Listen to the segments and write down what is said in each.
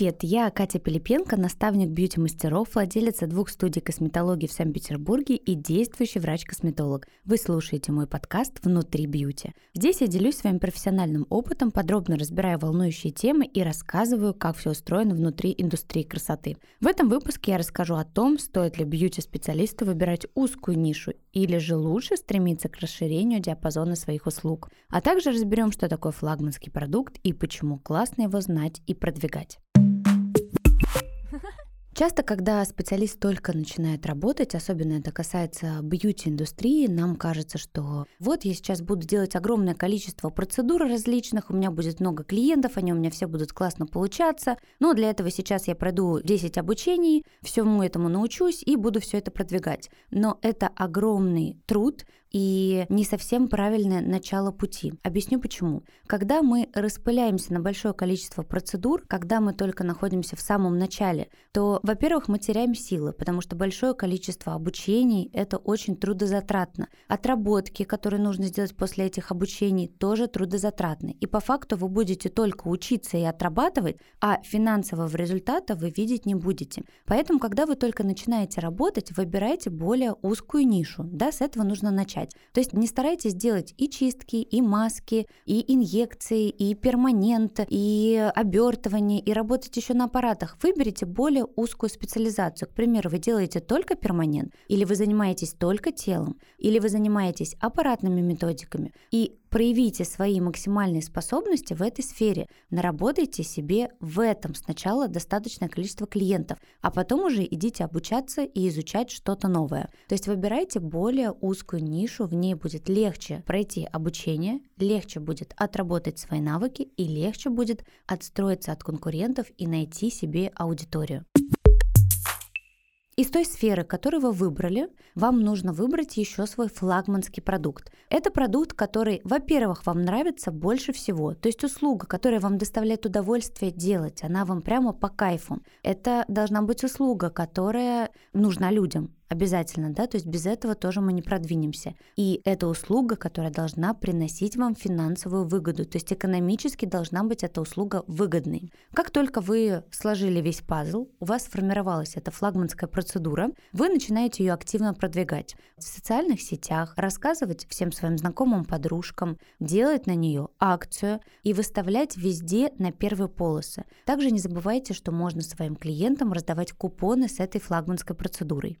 Привет, я Катя Пилипенко, наставник бьюти-мастеров, владелица двух студий косметологии в Санкт-Петербурге и действующий врач-косметолог. Вы слушаете мой подкаст «Внутри бьюти». Здесь я делюсь своим профессиональным опытом, подробно разбираю волнующие темы и рассказываю, как все устроено внутри индустрии красоты. В этом выпуске я расскажу о том, стоит ли бьюти-специалисту выбирать узкую нишу или же лучше стремиться к расширению диапазона своих услуг. А также разберем, что такое флагманский продукт и почему классно его знать и продвигать. Часто, когда специалист только начинает работать, особенно это касается бьюти-индустрии, нам кажется, что вот я сейчас буду делать огромное количество процедур различных, у меня будет много клиентов, они у меня все будут классно получаться, но для этого сейчас я пройду 10 обучений, всему этому научусь и буду все это продвигать. Но это огромный труд, и не совсем правильное начало пути. Объясню почему. Когда мы распыляемся на большое количество процедур, когда мы только находимся в самом начале, то, во-первых, мы теряем силы, потому что большое количество обучений — это очень трудозатратно. Отработки, которые нужно сделать после этих обучений, тоже трудозатратны. И по факту вы будете только учиться и отрабатывать, а финансового результата вы видеть не будете. Поэтому, когда вы только начинаете работать, выбирайте более узкую нишу. Да, с этого нужно начать начать. То есть не старайтесь делать и чистки, и маски, и инъекции, и перманент, и обертывание, и работать еще на аппаратах. Выберите более узкую специализацию. К примеру, вы делаете только перманент, или вы занимаетесь только телом, или вы занимаетесь аппаратными методиками. И проявите свои максимальные способности в этой сфере, наработайте себе в этом сначала достаточное количество клиентов, а потом уже идите обучаться и изучать что-то новое. То есть выбирайте более узкую нишу, в ней будет легче пройти обучение, легче будет отработать свои навыки и легче будет отстроиться от конкурентов и найти себе аудиторию. Из той сферы, которую вы выбрали, вам нужно выбрать еще свой флагманский продукт. Это продукт, который, во-первых, вам нравится больше всего. То есть услуга, которая вам доставляет удовольствие делать, она вам прямо по кайфу. Это должна быть услуга, которая нужна людям обязательно, да, то есть без этого тоже мы не продвинемся. И это услуга, которая должна приносить вам финансовую выгоду, то есть экономически должна быть эта услуга выгодной. Как только вы сложили весь пазл, у вас сформировалась эта флагманская процедура, вы начинаете ее активно продвигать в социальных сетях, рассказывать всем своим знакомым, подружкам, делать на нее акцию и выставлять везде на первые полосы. Также не забывайте, что можно своим клиентам раздавать купоны с этой флагманской процедурой.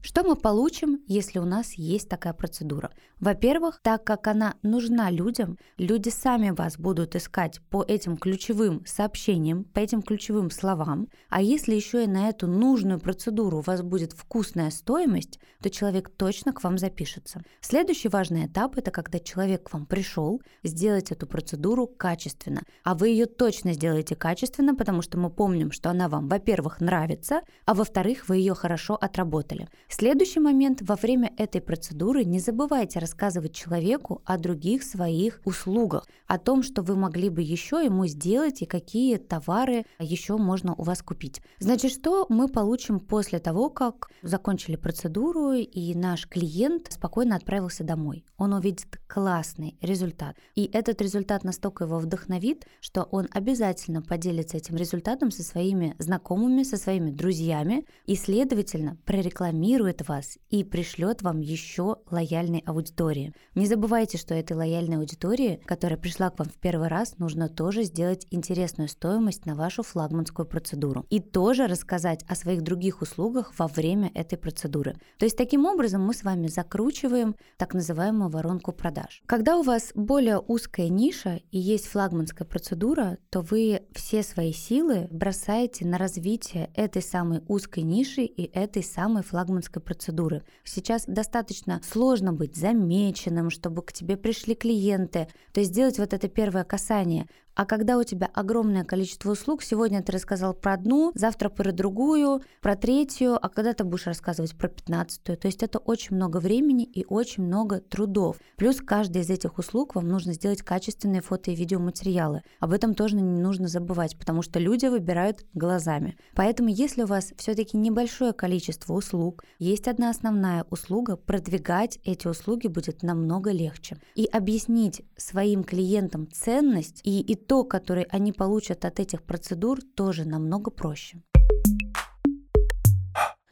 Что мы получим, если у нас есть такая процедура? Во-первых, так как она нужна людям, люди сами вас будут искать по этим ключевым сообщениям, по этим ключевым словам, а если еще и на эту нужную процедуру у вас будет вкусная стоимость, то человек точно к вам запишется. Следующий важный этап – это когда человек к вам пришел сделать эту процедуру качественно, а вы ее точно сделаете качественно, потому что мы помним, что она вам, во-первых, нравится, а во-вторых, вы ее хорошо отработали. Следующий момент. Во время этой процедуры не забывайте рассказывать человеку о других своих услугах, о том, что вы могли бы еще ему сделать и какие товары еще можно у вас купить. Значит, что мы получим после того, как закончили процедуру и наш клиент спокойно отправился домой? Он увидит классный результат. И этот результат настолько его вдохновит, что он обязательно поделится этим результатом со своими знакомыми, со своими друзьями и, следовательно, прорекламирует мотивирует вас и пришлет вам еще лояльной аудитории. Не забывайте, что этой лояльной аудитории, которая пришла к вам в первый раз, нужно тоже сделать интересную стоимость на вашу флагманскую процедуру. И тоже рассказать о своих других услугах во время этой процедуры. То есть таким образом мы с вами закручиваем так называемую воронку продаж. Когда у вас более узкая ниша и есть флагманская процедура, то вы все свои силы бросаете на развитие этой самой узкой ниши и этой самой флагманской терапевтической процедуры. Сейчас достаточно сложно быть замеченным, чтобы к тебе пришли клиенты. То есть сделать вот это первое касание. А когда у тебя огромное количество услуг, сегодня ты рассказал про одну, завтра про другую, про третью, а когда ты будешь рассказывать про пятнадцатую. То есть это очень много времени и очень много трудов. Плюс каждый из этих услуг вам нужно сделать качественные фото и видеоматериалы. Об этом тоже не нужно забывать, потому что люди выбирают глазами. Поэтому если у вас все-таки небольшое количество услуг, есть одна основная услуга, продвигать эти услуги будет намного легче. И объяснить своим клиентам ценность и, и итог, который они получат от этих процедур, тоже намного проще.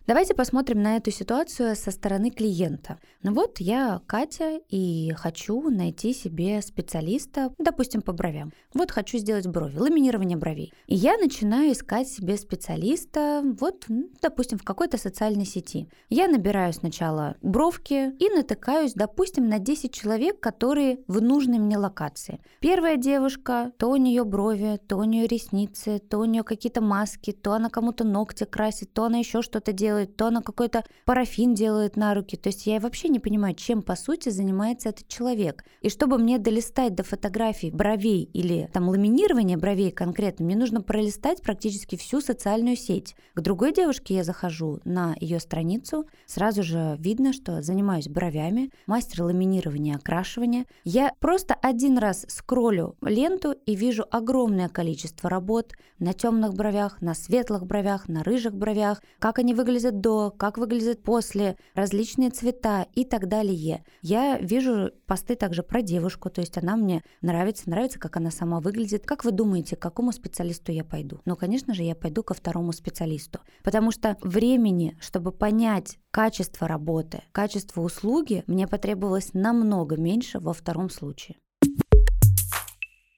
Давайте посмотрим на эту ситуацию со стороны клиента. Ну вот я Катя и хочу найти себе специалиста, допустим, по бровям. Вот хочу сделать брови, ламинирование бровей. И я начинаю искать себе специалиста, вот, допустим, в какой-то социальной сети. Я набираю сначала бровки и натыкаюсь, допустим, на 10 человек, которые в нужной мне локации. Первая девушка, то у нее брови, то у нее ресницы, то у нее какие-то маски, то она кому-то ногти красит, то она еще что-то делает делает, то она какой-то парафин делает на руки. То есть я вообще не понимаю, чем по сути занимается этот человек. И чтобы мне долистать до фотографий бровей или там ламинирования бровей конкретно, мне нужно пролистать практически всю социальную сеть. К другой девушке я захожу на ее страницу, сразу же видно, что занимаюсь бровями, мастер ламинирования, окрашивания. Я просто один раз скроллю ленту и вижу огромное количество работ на темных бровях, на светлых бровях, на рыжих бровях, как они выглядят выглядит до, как выглядит после, различные цвета и так далее. Я вижу посты также про девушку, то есть она мне нравится, нравится, как она сама выглядит. Как вы думаете, к какому специалисту я пойду? Ну, конечно же, я пойду ко второму специалисту, потому что времени, чтобы понять качество работы, качество услуги, мне потребовалось намного меньше во втором случае.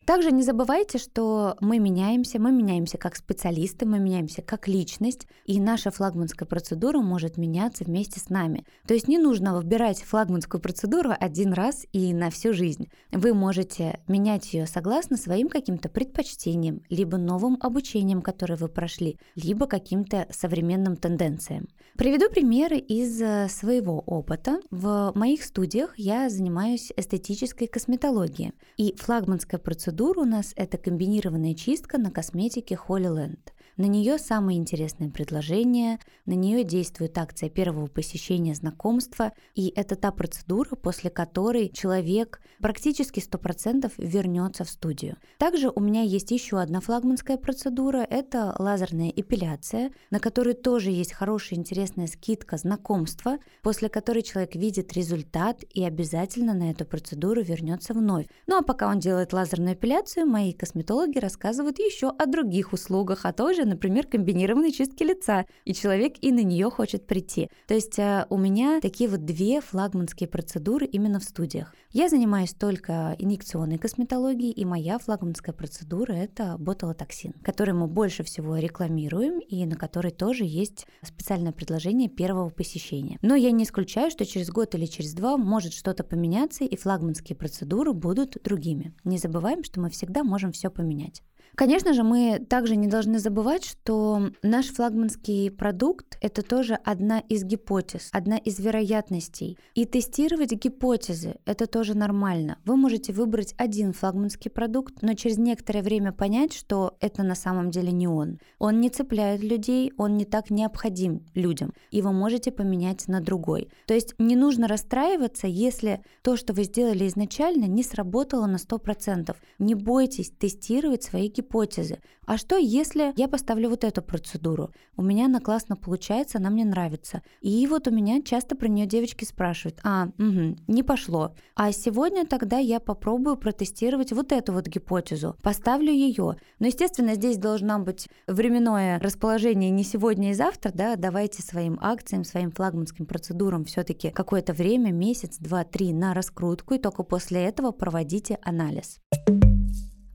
Также не забывайте, что мы меняемся, мы меняемся как специалисты, мы меняемся как личность, и наша флагманская процедура может меняться вместе с нами. То есть не нужно выбирать флагманскую процедуру один раз и на всю жизнь. Вы можете менять ее согласно своим каким-то предпочтениям, либо новым обучением, которое вы прошли, либо каким-то современным тенденциям. Приведу примеры из э, своего опыта. В моих студиях я занимаюсь эстетической косметологией, и флагманская процедура процедур у нас это комбинированная чистка на косметике Holy Land. На нее самое интересное предложение, на нее действует акция первого посещения знакомства, и это та процедура, после которой человек практически 100% вернется в студию. Также у меня есть еще одна флагманская процедура, это лазерная эпиляция, на которой тоже есть хорошая интересная скидка знакомства, после которой человек видит результат и обязательно на эту процедуру вернется вновь. Ну а пока он делает лазерную эпиляцию, мои косметологи рассказывают еще о других услугах, а тоже например, комбинированной чистки лица, и человек и на нее хочет прийти. То есть э, у меня такие вот две флагманские процедуры именно в студиях. Я занимаюсь только инъекционной косметологией, и моя флагманская процедура – это ботулотоксин, который мы больше всего рекламируем, и на который тоже есть специальное предложение первого посещения. Но я не исключаю, что через год или через два может что-то поменяться, и флагманские процедуры будут другими. Не забываем, что мы всегда можем все поменять. Конечно же, мы также не должны забывать, что наш флагманский продукт — это тоже одна из гипотез, одна из вероятностей. И тестировать гипотезы — это тоже нормально. Вы можете выбрать один флагманский продукт, но через некоторое время понять, что это на самом деле не он. Он не цепляет людей, он не так необходим людям, и вы можете поменять на другой. То есть не нужно расстраиваться, если то, что вы сделали изначально, не сработало на 100%. Не бойтесь тестировать свои гипотезы гипотезы. А что, если я поставлю вот эту процедуру? У меня она классно получается, она мне нравится. И вот у меня часто про нее девочки спрашивают, а, угу, не пошло. А сегодня тогда я попробую протестировать вот эту вот гипотезу, поставлю ее. Но, естественно, здесь должна быть временное расположение не сегодня и завтра, да, давайте своим акциям, своим флагманским процедурам все-таки какое-то время, месяц, два, три на раскрутку, и только после этого проводите анализ.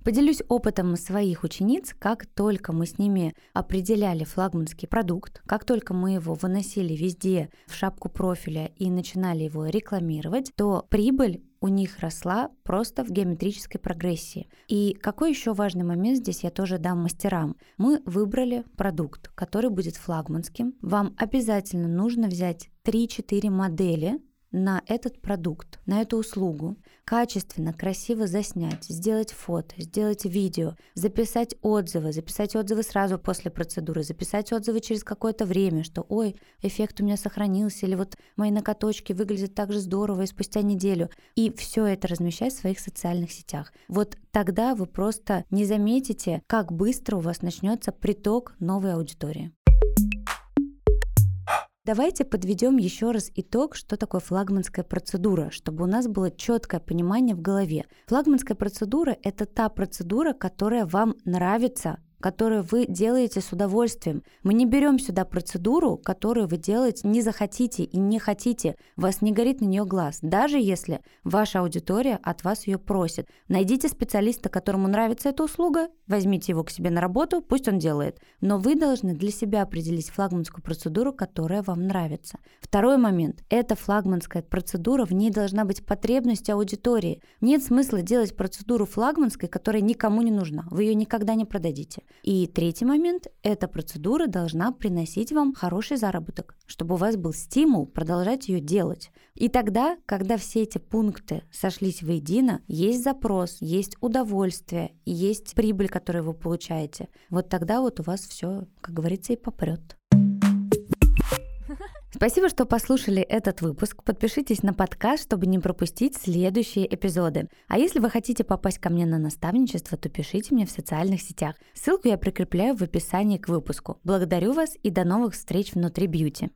Поделюсь опытом своих учениц, как только мы с ними определяли флагманский продукт, как только мы его выносили везде в шапку профиля и начинали его рекламировать, то прибыль у них росла просто в геометрической прогрессии. И какой еще важный момент здесь я тоже дам мастерам. Мы выбрали продукт, который будет флагманским. Вам обязательно нужно взять 3-4 модели на этот продукт, на эту услугу, качественно, красиво заснять, сделать фото, сделать видео, записать отзывы, записать отзывы сразу после процедуры, записать отзывы через какое-то время, что ой, эффект у меня сохранился, или вот мои накоточки выглядят так же здорово и спустя неделю. И все это размещать в своих социальных сетях. Вот тогда вы просто не заметите, как быстро у вас начнется приток новой аудитории. Давайте подведем еще раз итог, что такое флагманская процедура, чтобы у нас было четкое понимание в голове. Флагманская процедура – это та процедура, которая вам нравится, которую вы делаете с удовольствием. Мы не берем сюда процедуру, которую вы делаете не захотите и не хотите. Вас не горит на нее глаз, даже если ваша аудитория от вас ее просит. Найдите специалиста, которому нравится эта услуга, возьмите его к себе на работу, пусть он делает. Но вы должны для себя определить флагманскую процедуру, которая вам нравится. Второй момент – это флагманская процедура, в ней должна быть потребность аудитории. Нет смысла делать процедуру флагманской, которая никому не нужна. Вы ее никогда не продадите. И третий момент – эта процедура должна приносить вам хороший заработок, чтобы у вас был стимул продолжать ее делать. И тогда, когда все эти пункты сошлись воедино, есть запрос, есть удовольствие, есть прибыль, которую вы получаете, вот тогда вот у вас все, как говорится, и попрет. Спасибо, что послушали этот выпуск. Подпишитесь на подкаст, чтобы не пропустить следующие эпизоды. А если вы хотите попасть ко мне на наставничество, то пишите мне в социальных сетях. Ссылку я прикрепляю в описании к выпуску. Благодарю вас и до новых встреч внутри бьюти.